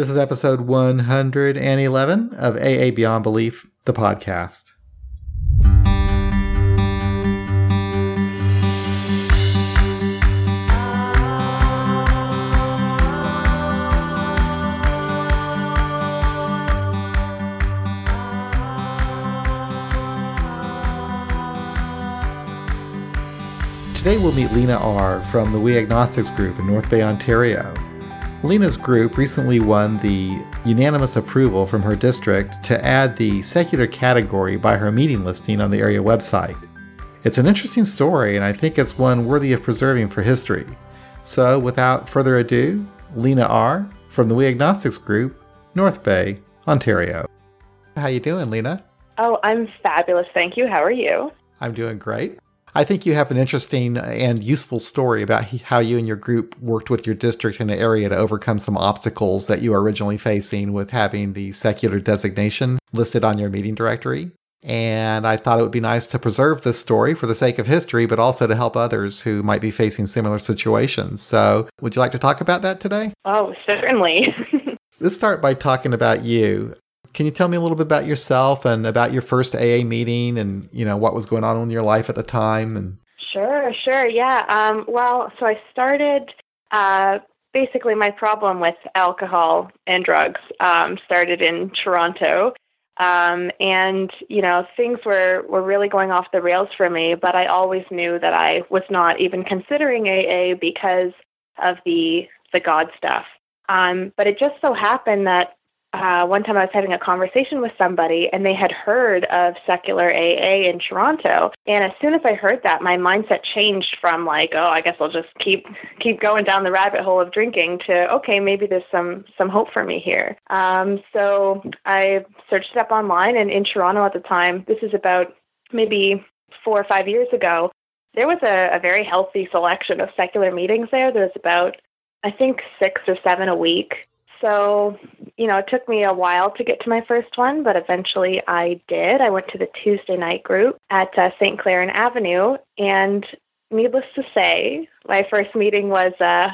This is episode 111 of AA Beyond Belief, the podcast. Today we'll meet Lena R. from the We Agnostics group in North Bay, Ontario. Lena's group recently won the unanimous approval from her district to add the secular category by her meeting listing on the area website. It's an interesting story, and I think it's one worthy of preserving for history. So, without further ado, Lena R. from the We Agnostics group, North Bay, Ontario. How you doing, Lena? Oh, I'm fabulous, thank you. How are you? I'm doing great. I think you have an interesting uh, and useful story about how you and your group worked with your district in an area to overcome some obstacles that you were originally facing with having the secular designation listed on your meeting directory. And I thought it would be nice to preserve this story for the sake of history, but also to help others who might be facing similar situations. So, would you like to talk about that today? Oh, certainly. Let's start by talking about you. Can you tell me a little bit about yourself and about your first AA meeting and, you know, what was going on in your life at the time and Sure, sure. Yeah. Um, well, so I started uh, basically my problem with alcohol and drugs um, started in Toronto. Um, and you know things were were really going off the rails for me, but I always knew that I was not even considering AA because of the the God stuff. Um, but it just so happened that uh, one time I was having a conversation with somebody and they had heard of secular AA in Toronto. And as soon as I heard that, my mindset changed from like, oh, I guess I'll just keep keep going down the rabbit hole of drinking to okay, maybe there's some some hope for me here. Um, so I searched it up online, and in Toronto at the time, this is about maybe four or five years ago, there was a, a very healthy selection of secular meetings there. There was about I think six or seven a week so, you know, it took me a while to get to my first one, but eventually I did. I went to the Tuesday night group at uh, St. Clair and Avenue, and needless to say, my first meeting was uh,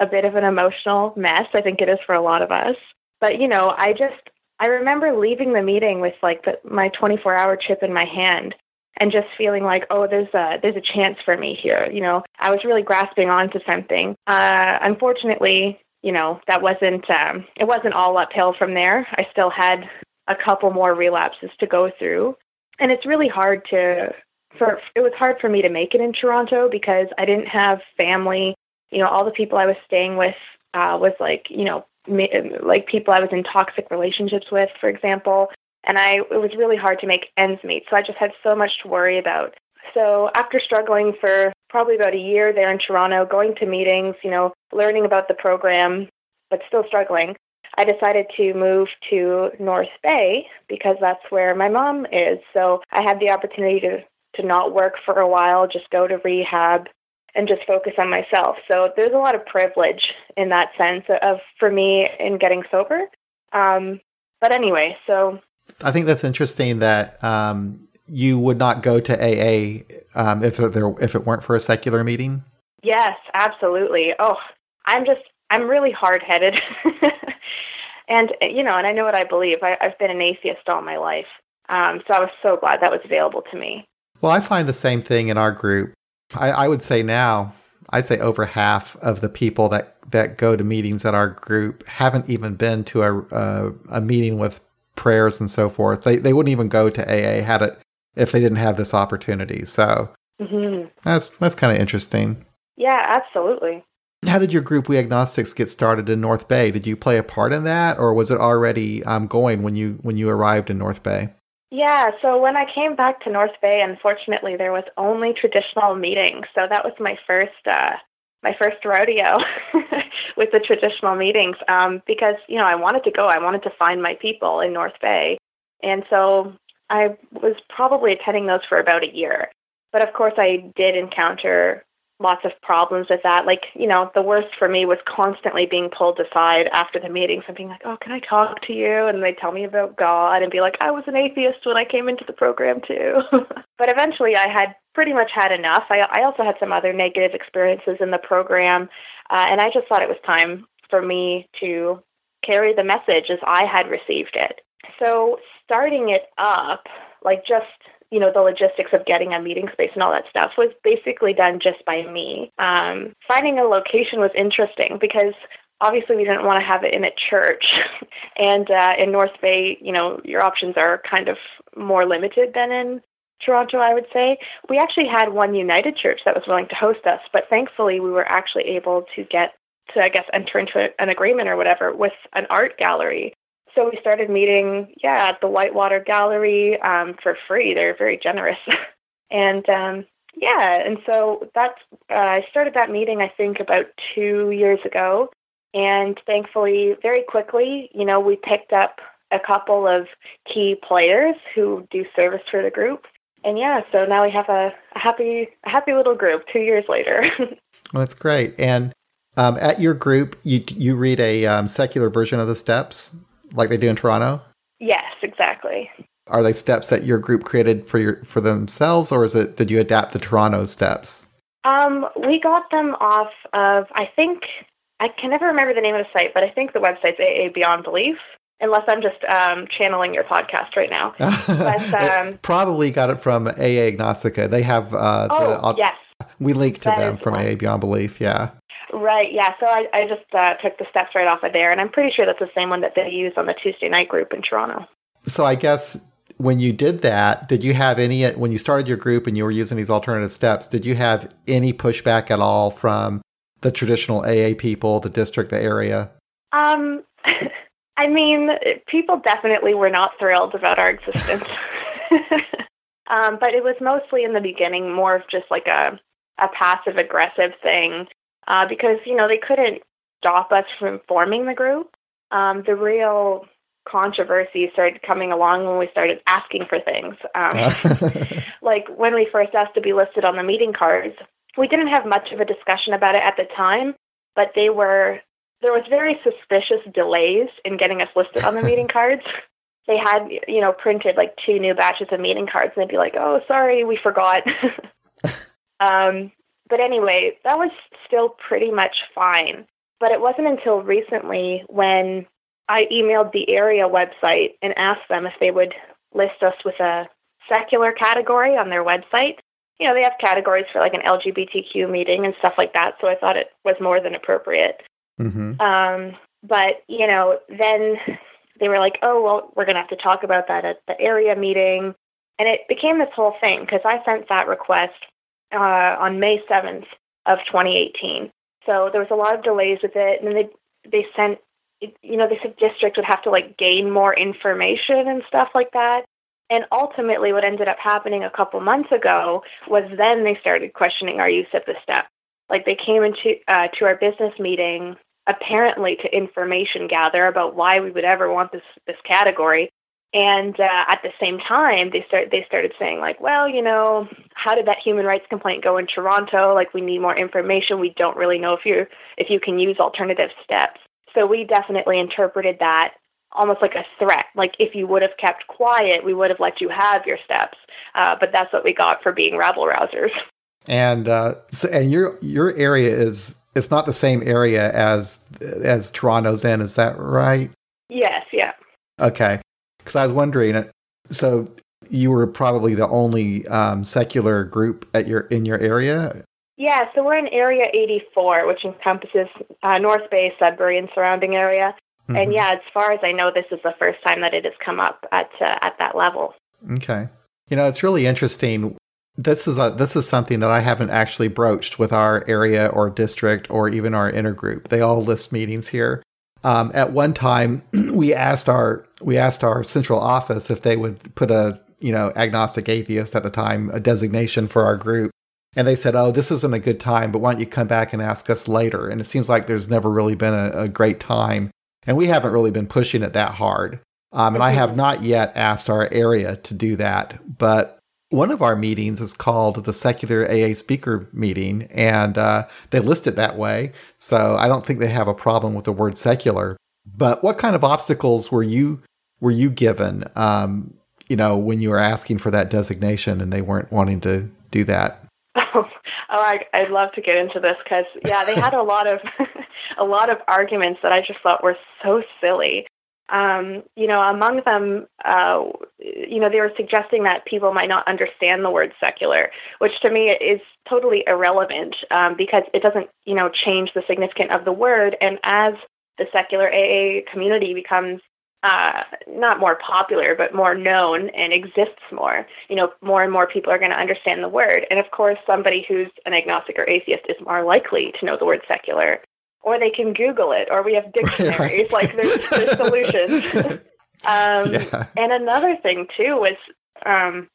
a bit of an emotional mess. I think it is for a lot of us. But, you know, I just, I remember leaving the meeting with like the, my 24 hour chip in my hand and just feeling like, oh, there's a there's a chance for me here. You know, I was really grasping onto something. Uh, unfortunately, you know that wasn't um, it wasn't all uphill from there. I still had a couple more relapses to go through, and it's really hard to for it was hard for me to make it in Toronto because I didn't have family. You know, all the people I was staying with uh, was like you know me, like people I was in toxic relationships with, for example, and I it was really hard to make ends meet. So I just had so much to worry about. So after struggling for probably about a year there in Toronto, going to meetings, you know, learning about the program, but still struggling, I decided to move to North Bay because that's where my mom is. So I had the opportunity to, to not work for a while, just go to rehab and just focus on myself. So there's a lot of privilege in that sense of for me in getting sober. Um, but anyway, so I think that's interesting that um, you would not go to AA um, if there if it weren't for a secular meeting. Yes, absolutely. Oh, I'm just I'm really hard headed, and you know, and I know what I believe. I, have been an atheist all my life, um, so I was so glad that was available to me. Well, I find the same thing in our group. I, I would say now, I'd say over half of the people that that go to meetings at our group haven't even been to a a, a meeting with prayers and so forth. They they wouldn't even go to AA had it if they didn't have this opportunity. So mm-hmm. that's that's kind of interesting. Yeah, absolutely. How did your group We Agnostics get started in North Bay? Did you play a part in that, or was it already um, going when you when you arrived in North Bay? Yeah, so when I came back to North Bay, unfortunately, there was only traditional meetings. So that was my first uh, my first rodeo with the traditional meetings um, because you know I wanted to go. I wanted to find my people in North Bay, and so I was probably attending those for about a year. But of course, I did encounter lots of problems with that. Like, you know, the worst for me was constantly being pulled aside after the meetings and being like, oh, can I talk to you? And they'd tell me about God and be like, I was an atheist when I came into the program too. but eventually I had pretty much had enough. I, I also had some other negative experiences in the program. Uh, and I just thought it was time for me to carry the message as I had received it. So starting it up, like just you know the logistics of getting a meeting space and all that stuff was basically done just by me. Um, finding a location was interesting because obviously we didn't want to have it in a church, and uh, in North Bay, you know your options are kind of more limited than in Toronto, I would say. We actually had one United Church that was willing to host us, but thankfully we were actually able to get to, I guess, enter into an agreement or whatever with an art gallery. So we started meeting, yeah, at the Whitewater Gallery um, for free. They're very generous. and um, yeah, and so that's, uh, I started that meeting, I think, about two years ago. And thankfully, very quickly, you know, we picked up a couple of key players who do service for the group and yeah, so now we have a, happy, a happy little group. Two years later. well, that's great. And um, at your group, you you read a um, secular version of the steps, like they do in Toronto. Yes, exactly. Are they steps that your group created for your for themselves, or is it did you adapt the Toronto steps? Um, we got them off of I think I can never remember the name of the site, but I think the website's AA Beyond Belief unless I'm just um, channeling your podcast right now. But, um, probably got it from AA Agnostica. They have uh, oh, the, yes. We link to that them from AA Beyond Belief. Yeah. Right. Yeah. So I, I just uh, took the steps right off of there, and I'm pretty sure that's the same one that they use on the Tuesday night group in Toronto. So I guess when you did that, did you have any when you started your group and you were using these alternative steps? Did you have any pushback at all from the traditional AA people, the district, the area? Um, I mean, people definitely were not thrilled about our existence. um, but it was mostly in the beginning more of just like a, a passive aggressive thing uh, because, you know, they couldn't stop us from forming the group. Um, the real controversy started coming along when we started asking for things. Um, like when we first asked to be listed on the meeting cards, we didn't have much of a discussion about it at the time, but they were there was very suspicious delays in getting us listed on the meeting cards. They had, you know, printed like two new batches of meeting cards, and they'd be like, "Oh, sorry, we forgot." um, but anyway, that was still pretty much fine. But it wasn't until recently when I emailed the area website and asked them if they would list us with a secular category on their website. You know, they have categories for like an LGBTQ meeting and stuff like that, so I thought it was more than appropriate. Mm-hmm. Um, but you know, then they were like, "Oh, well, we're going to have to talk about that at the area meeting," and it became this whole thing because I sent that request uh, on May seventh of 2018. So there was a lot of delays with it, and then they they sent, you know, they said district would have to like gain more information and stuff like that. And ultimately, what ended up happening a couple months ago was then they started questioning our use of the step. Like they came into uh, to our business meeting apparently to information gather about why we would ever want this this category. And uh, at the same time, they start they started saying like, well, you know, how did that human rights complaint go in Toronto? Like, we need more information. We don't really know if you if you can use alternative steps. So we definitely interpreted that almost like a threat. Like, if you would have kept quiet, we would have let you have your steps. Uh, but that's what we got for being rabble rousers. And uh, so, and your your area is it's not the same area as as Toronto's in. Is that right? Yes. Yeah. Okay. Because I was wondering. So you were probably the only um, secular group at your in your area. Yeah. So we're in Area 84, which encompasses uh, North Bay, Sudbury, and surrounding area. Mm-hmm. And yeah, as far as I know, this is the first time that it has come up at uh, at that level. Okay. You know, it's really interesting this is a this is something that I haven't actually broached with our area or district or even our intergroup. They all list meetings here. Um, at one time, we asked our we asked our central office if they would put a you know agnostic atheist at the time a designation for our group, and they said, "Oh, this isn't a good time, but why don't you come back and ask us later?" And it seems like there's never really been a, a great time, and we haven't really been pushing it that hard. Um, and I have not yet asked our area to do that, but one of our meetings is called the Secular AA Speaker Meeting, and uh, they list it that way. So I don't think they have a problem with the word secular. But what kind of obstacles were you were you given? Um, you know, when you were asking for that designation, and they weren't wanting to do that. Oh, oh I, I'd love to get into this because yeah, they had a lot of a lot of arguments that I just thought were so silly. Um, you know, among them, uh, you know, they were suggesting that people might not understand the word secular, which to me is totally irrelevant um, because it doesn't, you know, change the significance of the word. And as the secular AA community becomes uh, not more popular, but more known and exists more, you know, more and more people are going to understand the word. And of course, somebody who's an agnostic or atheist is more likely to know the word secular or they can Google it, or we have dictionaries. Right. Like there's, there's solutions. um, yeah. And another thing too was um,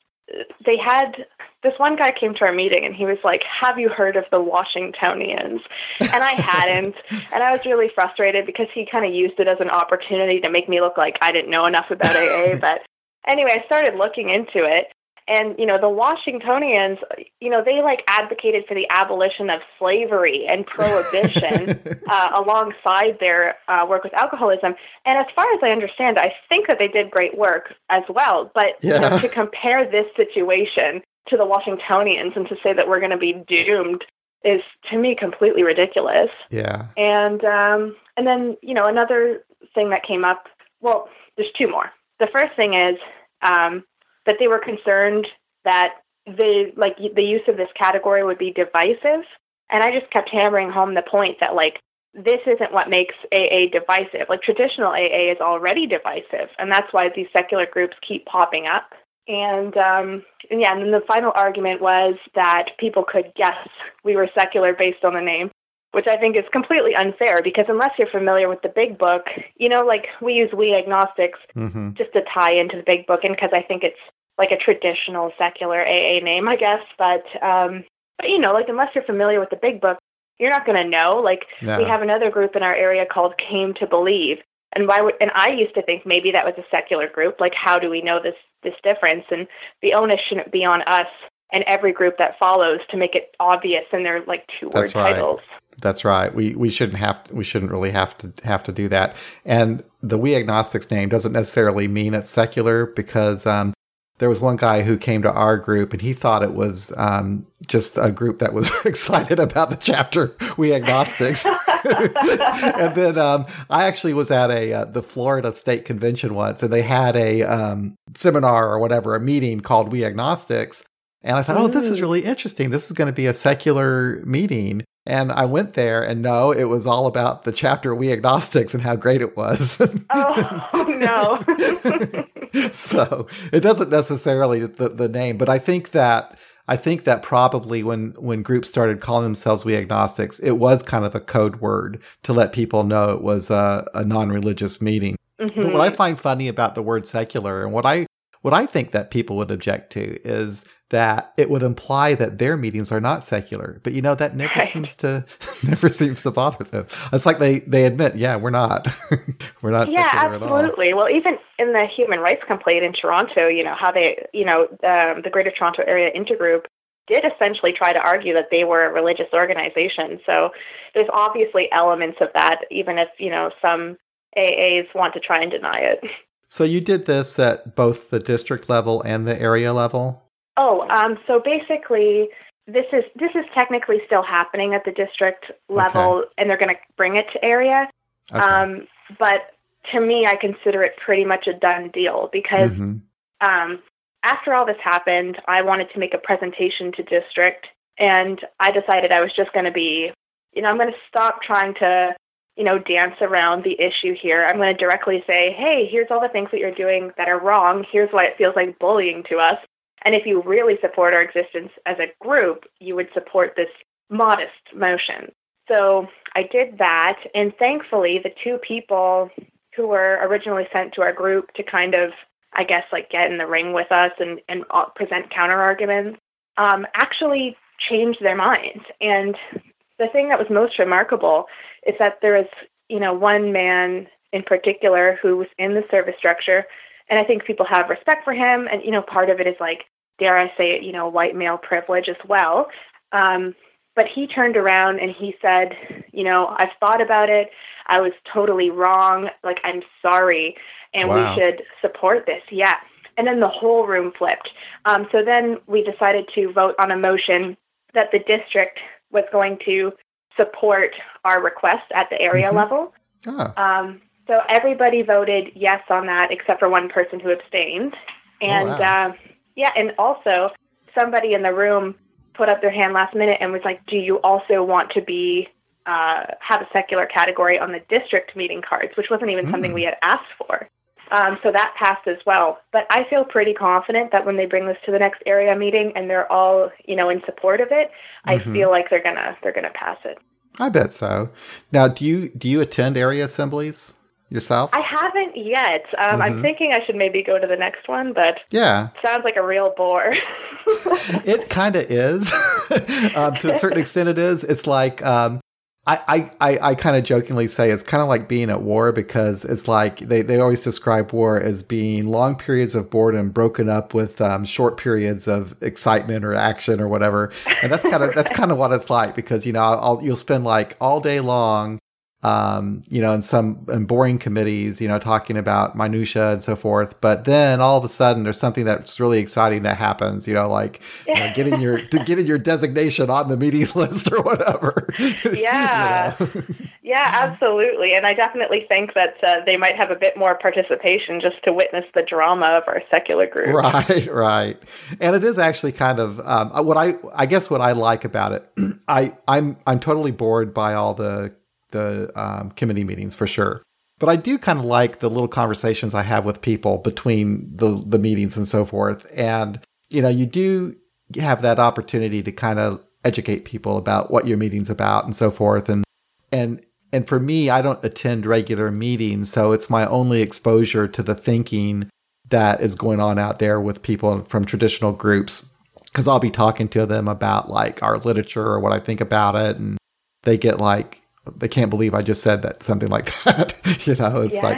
they had this one guy came to our meeting and he was like, "Have you heard of the Washingtonians?" And I hadn't, and I was really frustrated because he kind of used it as an opportunity to make me look like I didn't know enough about AA. But anyway, I started looking into it, and, you know, the Washingtonians, you know, they like advocated for the abolition of slavery and prohibition uh, alongside their uh, work with alcoholism. And as far as I understand, I think that they did great work as well. But yeah. you know, to compare this situation to the Washingtonians and to say that we're going to be doomed is to me completely ridiculous. Yeah. And um, and then you know another thing that came up. Well, there's two more. The first thing is um, that they were concerned that the like the use of this category would be divisive. And i just kept hammering home the point that like this isn't what makes aa divisive. Like traditional aa is already divisive and that's why these secular groups keep popping up. And um and yeah and then the final argument was that people could guess we were secular based on the name which I think is completely unfair because unless you're familiar with the big book, you know, like we use we agnostics mm-hmm. just to tie into the big book and because I think it's like a traditional secular AA name, I guess. But um, but you know, like unless you're familiar with the Big Book, you're not going to know. Like no. we have another group in our area called Came to Believe, and why would and I used to think maybe that was a secular group. Like how do we know this this difference? And the onus shouldn't be on us and every group that follows to make it obvious in their like two word right. titles. That's right. We we shouldn't have to, we shouldn't really have to have to do that. And the we agnostics name doesn't necessarily mean it's secular because um, there was one guy who came to our group and he thought it was um, just a group that was excited about the chapter we agnostics. And then um, i actually was at a uh, the florida state convention once and they had a um, seminar or whatever a meeting called we agnostics. And i thought oh this is really interesting. This is going to be a secular meeting. And I went there, and no, it was all about the chapter We Agnostics and how great it was. oh, no. so it doesn't necessarily the, the name, but I think that I think that probably when when groups started calling themselves We Agnostics, it was kind of a code word to let people know it was a, a non-religious meeting. Mm-hmm. But what I find funny about the word secular and what I what I think that people would object to is that it would imply that their meetings are not secular. But you know that never right. seems to never seems to bother them. It's like they they admit, yeah, we're not, we're not. Secular at all. Yeah, absolutely. Well, even in the human rights complaint in Toronto, you know how they, you know, um, the Greater Toronto Area Intergroup did essentially try to argue that they were a religious organization. So there's obviously elements of that, even if you know some AAs want to try and deny it. So you did this at both the district level and the area level. Oh, um, so basically, this is this is technically still happening at the district level, okay. and they're going to bring it to area. Okay. Um, but to me, I consider it pretty much a done deal because mm-hmm. um, after all this happened, I wanted to make a presentation to district, and I decided I was just going to be, you know, I'm going to stop trying to, you know, dance around the issue here. I'm going to directly say, hey, here's all the things that you're doing that are wrong. Here's why it feels like bullying to us. And if you really support our existence as a group, you would support this modest motion. So I did that, and thankfully, the two people who were originally sent to our group to kind of, I guess, like get in the ring with us and, and present counter arguments um, actually changed their minds. And the thing that was most remarkable is that there is, you know, one man in particular who was in the service structure and I think people have respect for him. And you know, part of it is like dare I say it, you know, white male privilege as well. Um, but he turned around and he said, you know, I've thought about it. I was totally wrong. Like, I'm sorry. And wow. we should support this. Yeah. And then the whole room flipped. Um, so then we decided to vote on a motion that the district was going to support our request at the area Mhm. level. Oh, Um, so everybody voted yes on that except for one person who abstained. And wow. uh, yeah, and also somebody in the room put up their hand last minute and was like, "Do you also want to be uh, have a secular category on the district meeting cards?" Which wasn't even something Mm. we had asked for. Um, so that passed as well. But I feel pretty confident that when they bring this to the next area meeting and they're all, you know, in support of it, I Mhm. feel like they're gonna they're gonna pass it. I bet so. Now, do you do you attend area assemblies yourself? I haven't yet. Um, I'm Mhm. thinking I should maybe go to the next one, but yeah, sounds like a real bore. it kind of is. um, to a certain extent, it is. It's like um, I, I, I, I kind of jokingly say it's kind of like being at war because it's like they, they always describe war as being long periods of boredom broken up with um, short periods of excitement or action or whatever. And that's kind of that's kind of what it's like because you know I'll, you'll spend like all day long um, you know, in some in boring committees, you know, talking about minutia and so forth. But then all of a sudden, there's something that's really exciting that happens. You know, like you know, getting your getting your designation on the meeting list or whatever. Yeah. You know? yeah, absolutely. And I definitely think that uh, they might have a bit more participation just to witness the drama of our secular group. right, right. And it is actually kind of um, what I I guess what I like about it. I I'm I'm totally bored by all the the um, committee meetings for sure. But I do kind of like the little conversations I have with people between the the meetings and so forth. And you know, you do have that opportunity to kind of educate people about what your meeting's about and so forth. And and and for me, I don't attend regular meetings, so it's my only exposure to the thinking that is going on out there with people from traditional groups. Because I'll be talking to them about like our literature or what I think about it, and they get like they can't believe I just said that something like that. you know, it's yeah. like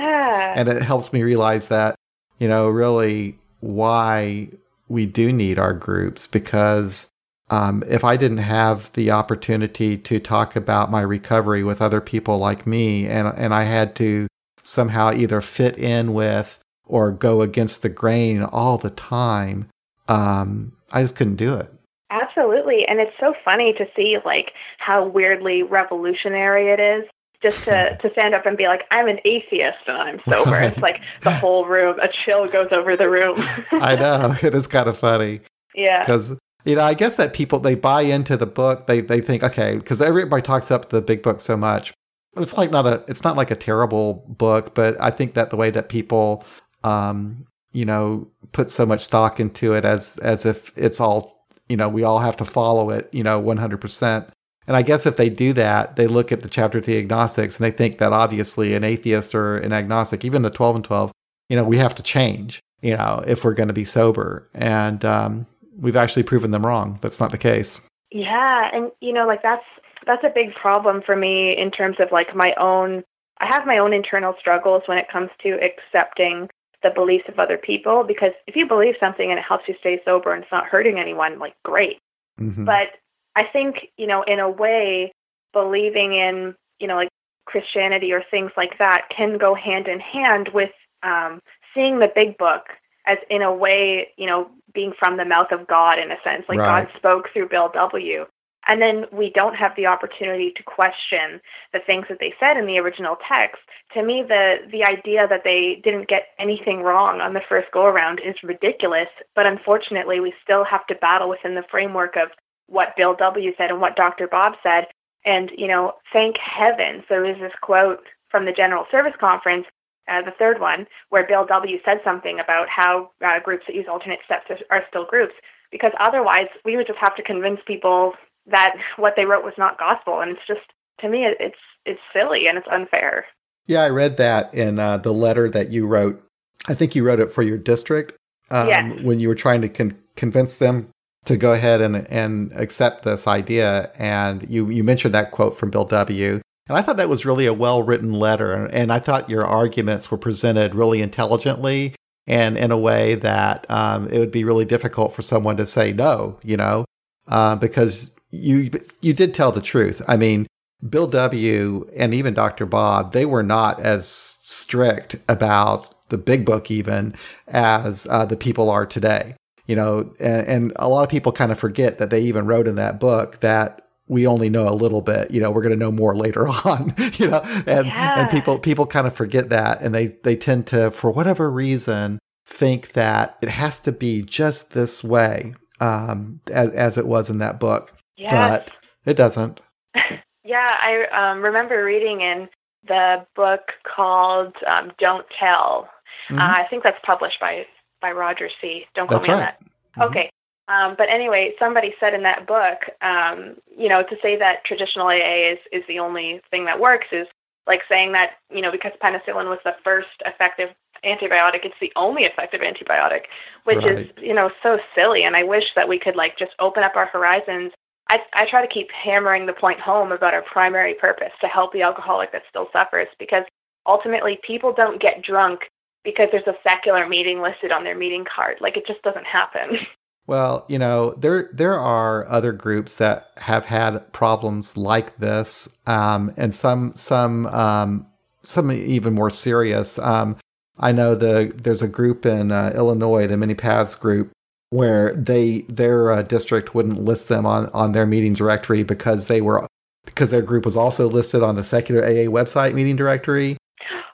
and it helps me realize that you know really why we do need our groups because um, if I didn't have the opportunity to talk about my recovery with other people like me, and and I had to somehow either fit in with or go against the grain all the time, um, I just couldn't do it. Absolutely. And it's so funny to see like how weirdly revolutionary it is just to, to stand up and be like, I'm an atheist and I'm sober. Right. It's like the whole room, a chill goes over the room. I know it is kind of funny. yeah. because you know i guess that people they buy into the book they they think okay because everybody talks up the big book so much it's like not a it's not like a terrible book but i think that the way that people um you know put so much stock into it as as if it's all you know we all have to follow it you know 100% and i guess if they do that they look at the chapter of the agnostics and they think that obviously an atheist or an agnostic even the 12 and 12 you know we have to change you know if we're going to be sober and um we've actually proven them wrong. That's not the case. Yeah, and you know, like that's that's a big problem for me in terms of like my own I have my own internal struggles when it comes to accepting the beliefs of other people because if you believe something and it helps you stay sober and it's not hurting anyone, like great. Mhm. But I think, you know, in a way believing in, you know, like Christianity or things like that can go hand in hand with um seeing the big book as in a way, you know, being from the mouth of God in a sense. Like Right. God spoke through Bill W. And then we don't have the opportunity to question the things that they said in the original text. To me, the the idea that they didn't get anything wrong on the first go around is ridiculous. But unfortunately, we still have to battle within the framework of what Bill W. said and what Dr. Bob said. And you know, thank heavens there is this quote from the General Service Conference uh, the third one, where Bill W. said something about how uh, groups that use alternate steps are, are still groups, because otherwise we would just have to convince people that what they wrote was not gospel, and it's just to me it's it's silly and it's unfair. Yeah, I read that in uh, the letter that you wrote. I think you wrote it for your district um, Yes. when you were trying to con- convince them to go ahead and, and accept this idea. And you, you mentioned that quote from Bill W. And I thought that was really a well written letter. And I thought your arguments were presented really intelligently and in a way that um, it would be really difficult for someone to say no, you know, uh, because you you did tell the truth. I mean, Bill W. and even Dr. Bob, they were not as strict about the big book even as uh, the people are today. You know, and, and a lot of people kind of forget that they even wrote in that book that we only know a little bit. You know, we're going to know more later on. You know, and Yeah. and people people kind of forget that, and they they tend to, for whatever reason, think that it has to be just this way, um, as as it was in that book, Yes. but it doesn't. Yeah, I um, remember reading in the book called um, "Don't Tell." Mhm. Uh, I think that's published by by Roger C. Don't That's quote me right. on that. Okay. Um, but anyway, somebody said in that book, um, you know, to say that traditional AA is is the only thing that works is like saying that you know because penicillin was the first effective antibiotic, it's the only effective antibiotic, which is you know so silly. And I wish that we could like just open up our horizons. I, I try to keep hammering the point home about our primary purpose to help the alcoholic that still suffers because ultimately people don't get drunk because there's a secular meeting listed on their meeting card. Like it just doesn't happen. Well, you know, there there are other groups that have had problems like this, um, and some some um, some even more serious. Um, I know the there's a group in uh, Illinois, the Many Paths group, where they their uh, district wouldn't list them on on their meeting directory because they were because their group was also listed on the secular AA website meeting directory.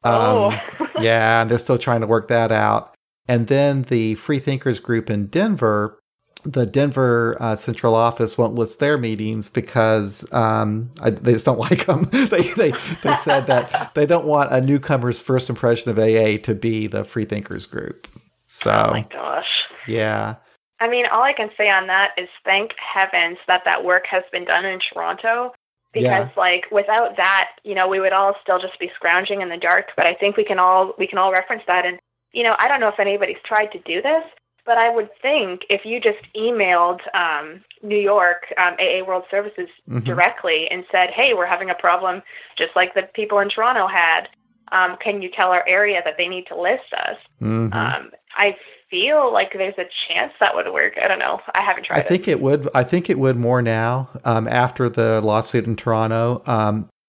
oh. yeah, and they're still trying to work that out. And then the Free Thinkers group in Denver, the Denver uh, central office won't list their meetings because um, I, they just don't like them. they, they, they said that they don't want a newcomer's first impression of AA to be the Free Thinkers group. So, oh my gosh. yeah. I mean, all I can say on that is thank heavens that that work has been done in Toronto. Because Yeah. like without that, you know, we would all still just be scrounging in the dark. But I think we can all we can all reference that. And you know, I don't know if anybody's tried to do this, but I would think if you just emailed um, New York um, AA World Services Mhm. directly and said, "Hey, we're having a problem, just like the people in Toronto had. Um, can you tell our area that they need to list us?" Mhm. Um, I feel like there's a chance that would work. I don't know. I haven't tried I think it would. I think it would more now um, after the lawsuit in Toronto,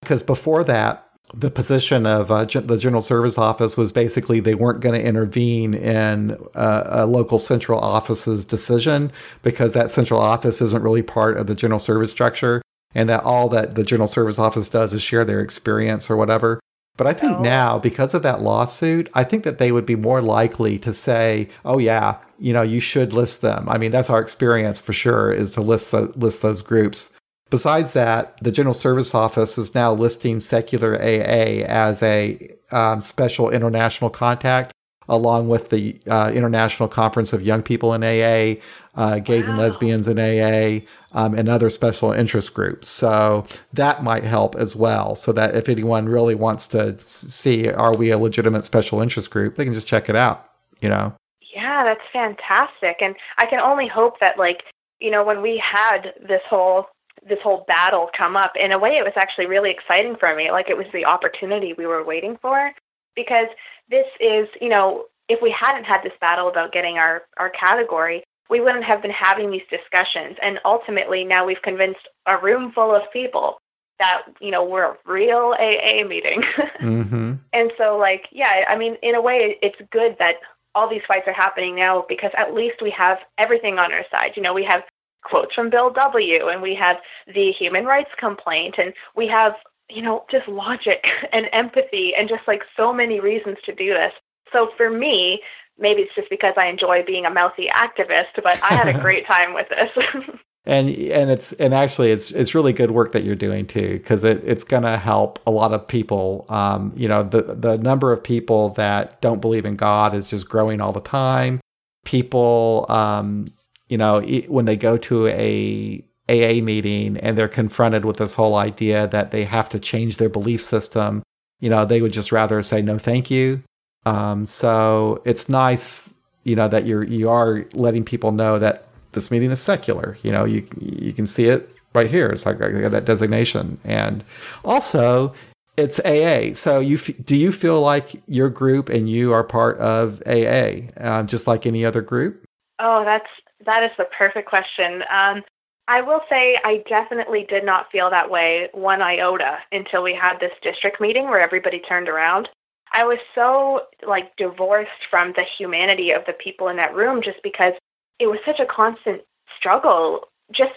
because before that, the position of uh, the General Service Office was basically they weren't going to intervene in uh, a local central office's decision because that central office isn't really part of the General Service structure, and that all that the General Service Office does is share their experience or whatever. But I think Oh. now, because of that lawsuit, I think that they would be more likely to say, "Oh yeah, you know, you should list them." I mean, that's our experience for sure is to list the, list those groups. Besides that, the General Service Office is now listing secular AA as a um, special international contact, along with the uh, International Conference of Young People in AA, uh, Gays and Lesbians in AA, um, and other special interest groups. So that might help as well. So that if anyone really wants to see, are we a legitimate special interest group, they can just check it out. You know. Yeah, that's fantastic. And I can only hope that like, you know, when we had this whole this whole battle come up, in a way it was actually really exciting for me. Like it was the opportunity we were waiting for because this is, you know, if we hadn't had this battle about getting our our category, we wouldn't have been having these discussions. And ultimately now we've convinced a room full of people that, you know, we're a real AA meeting. Mm-hmm. And so, like, yeah, I mean, in a way, it's good that all these fights are happening now because at least we have everything on our side. You know, we have quotes from Bill W., and we have the human rights complaint, and we have, you know, just logic and empathy and just like so many reasons to do this. So for me, maybe it's just because I enjoy being a mouthy activist, but I had a great time with this. and and it's and actually it's it's really good work that you're doing too because it, it's going to help a lot of people um, you know the the number of people that don't believe in god is just growing all the time people um, you know when they go to a aa meeting and they're confronted with this whole idea that they have to change their belief system you know they would just rather say no thank you um, so it's nice you know that you're you are letting people know that this meeting is secular. You know, you you can see it right here. It's like I got that designation, and also it's AA. So you f- do you feel like your group and you are part of AA, uh, just like any other group? Oh, that's that is the perfect question. Um, I will say I definitely did not feel that way one iota until we had this district meeting where everybody turned around. I was so like divorced from the humanity of the people in that room just because it was such a constant struggle just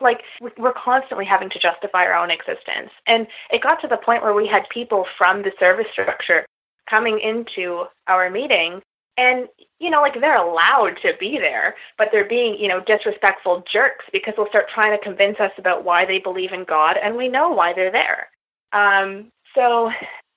like we're constantly having to justify our own existence. And it got to the point where we had people from the service structure coming into our meeting and you know like they're allowed to be there but they're being you know disrespectful jerks because they'll start trying to convince us about why they believe in god and we know why they're there um, so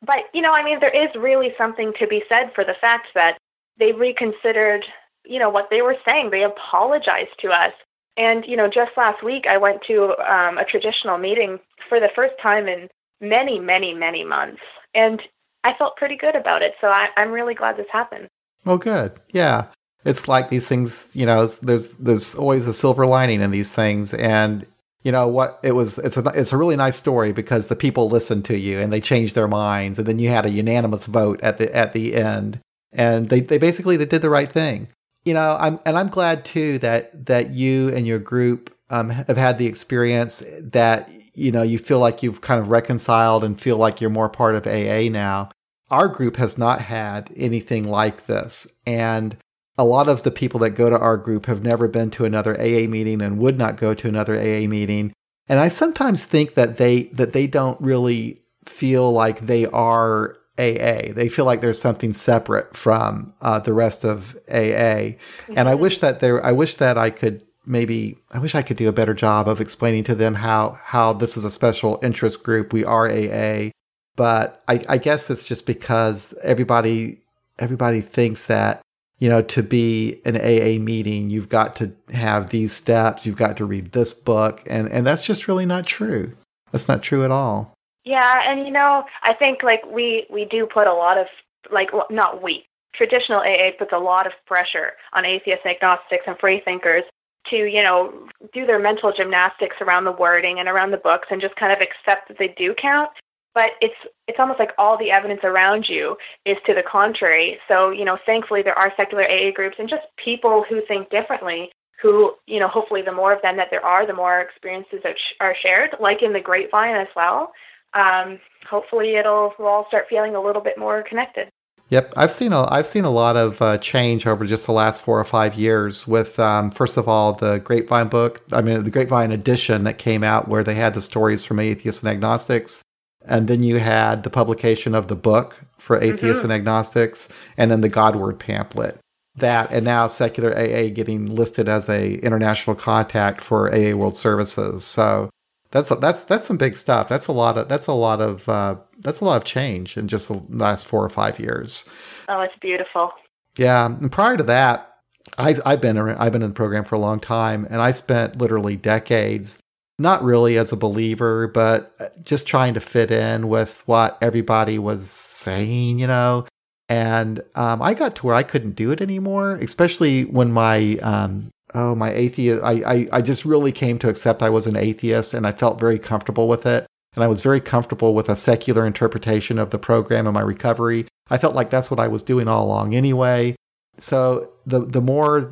but you know i mean there is really something to be said for the fact that they reconsidered you know what they were saying. They apologized to us. And you know just last week i went to um, a traditional meeting for the first time in many many many months. And i felt pretty good about it. So I, i'm really glad this happened. Well, good. Yeah. It's like these things, you know, there's there's always a silver lining in these things, and you know what? It was it's a it's a really nice story because the people listened to you and they changed their minds, and then you had a unanimous vote at the at the end, and they they basically they did the right thing. You know, I'm and I'm glad too that that you and your group um, have had the experience that you know you feel like you've kind of reconciled and feel like you're more part of AA now our group has not had anything like this. And a lot of the people that go to our group have never been to another AA meeting and would not go to another AA meeting. And I sometimes think that they that they don't really feel like they are AA. They feel like there's something separate from uh, the rest of AA. Mm-hmm. And I mm-hmm. wish that there I wish that I could maybe I wish I could do a better job of explaining to them how how this is a special interest group. We are AA but I, I guess it's just because everybody everybody thinks that you know to be an AA meeting you've got to have these steps you've got to read this book and and that's just really not true. That's not true at all. Yeah and you know I think like we we do put a lot of like well, not we traditional AA puts a lot of pressure on atheists and agnostics and free thinkers to you know do their mental gymnastics around the wording and around the books and just kind of accept that they do count but it's it's almost like all the evidence around you is to the contrary. So, you know, thankfully there are secular AA groups and just people who think differently who, you know, hopefully the more of them that there are, the more experiences that sh- are shared, like in the grapevine as well. Um, hopefully it'll we'll all start feeling a little bit more connected. Yep, I've seen a I've seen a lot of uh, change over just the last four or five years. With um, first of all the Grapevine book, I mean the Grapevine edition that came out, where they had the stories from atheists and agnostics, and then you had the publication of the book for atheists mm-hmm. and agnostics, and then the Godword pamphlet. That and now secular AA getting listed as a international contact for AA World Services. So that's that's that's some big stuff. That's a lot of that's a lot of uh, that's a lot of change in just the last four or five years. Oh, it's beautiful. Yeah, and prior to that, I, I've been I've been in the program for a long time, and I spent literally decades not really as a believer, but uh, just trying to fit in with what everybody was saying, you know. And um, I got to where I couldn't do it anymore, especially when my um, oh my atheist. I, I I just really came to accept I was an atheist, and I felt very comfortable with it. And I was very comfortable with a secular interpretation of the program and my recovery. I felt like that's what I was doing all along anyway. So the the more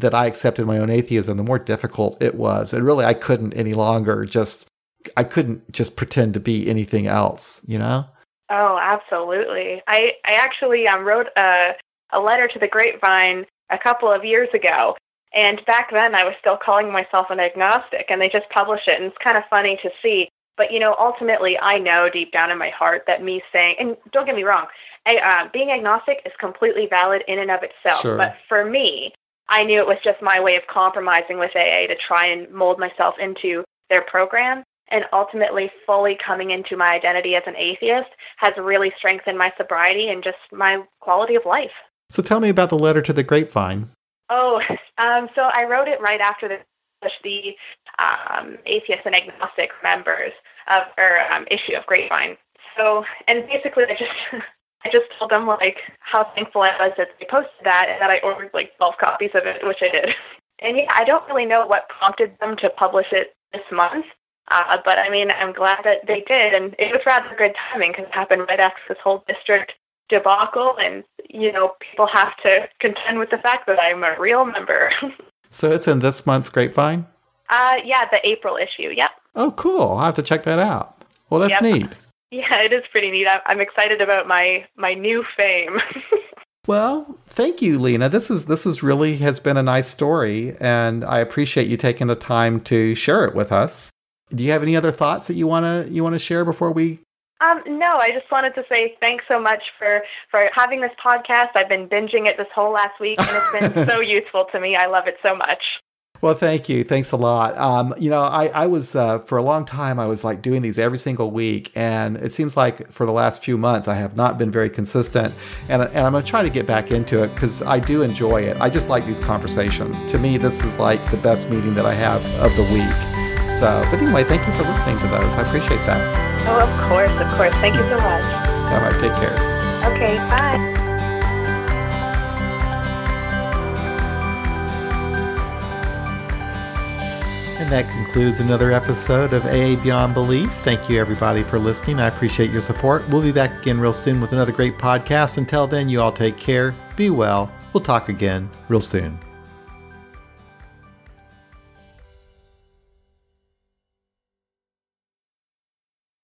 that I accepted my own atheism, the more difficult it was. And really, I couldn't any longer just, I couldn't just pretend to be anything else, you know? Oh, absolutely. I, I actually um, wrote a, a letter to the Grapevine a couple of years ago. And back then, I was still calling myself an agnostic, and they just published it. And it's kind of funny to see. But, you know, ultimately, I know deep down in my heart that me saying, and don't get me wrong, I, uh, being agnostic is completely valid in and of itself. Sure. But for me, I knew it was just my way of compromising with AA to try and mold myself into their program. And ultimately, fully coming into my identity as an atheist has really strengthened my sobriety and just my quality of life. So tell me about the letter to the grapevine. Oh, um, so I wrote it right after the the um, atheist and agnostic members of or um, issue of Grapevine. So, and basically, I just I just told them like how thankful I was that they posted that and that I ordered like 12 copies of it, which I did. And yeah, I don't really know what prompted them to publish it this month, uh, but I mean, I'm glad that they did, and it was rather good timing because it happened right after this whole district debacle, and you know, people have to contend with the fact that I'm a real member. so it's in this month's Grapevine. Uh, yeah, the April issue. Yep. Oh, cool! I'll have to check that out. Well, that's yep. neat. Yeah, it is pretty neat. I'm excited about my my new fame. well, thank you, Lena. This is this is really has been a nice story, and I appreciate you taking the time to share it with us. Do you have any other thoughts that you wanna you wanna share before we? Um, no, I just wanted to say thanks so much for for having this podcast. I've been binging it this whole last week, and it's been so useful to me. I love it so much. Well, thank you. Thanks a lot. Um, you know, I, I was, uh, for a long time, I was like doing these every single week. And it seems like for the last few months, I have not been very consistent. And, and I'm going to try to get back into it because I do enjoy it. I just like these conversations. To me, this is like the best meeting that I have of the week. So, but anyway, thank you for listening to those. I appreciate that. Oh, of course, of course. Thank you so much. All right, take care. Okay, bye. And that concludes another episode of AA Beyond Belief. Thank you, everybody, for listening. I appreciate your support. We'll be back again real soon with another great podcast. Until then, you all take care, be well. We'll talk again real soon.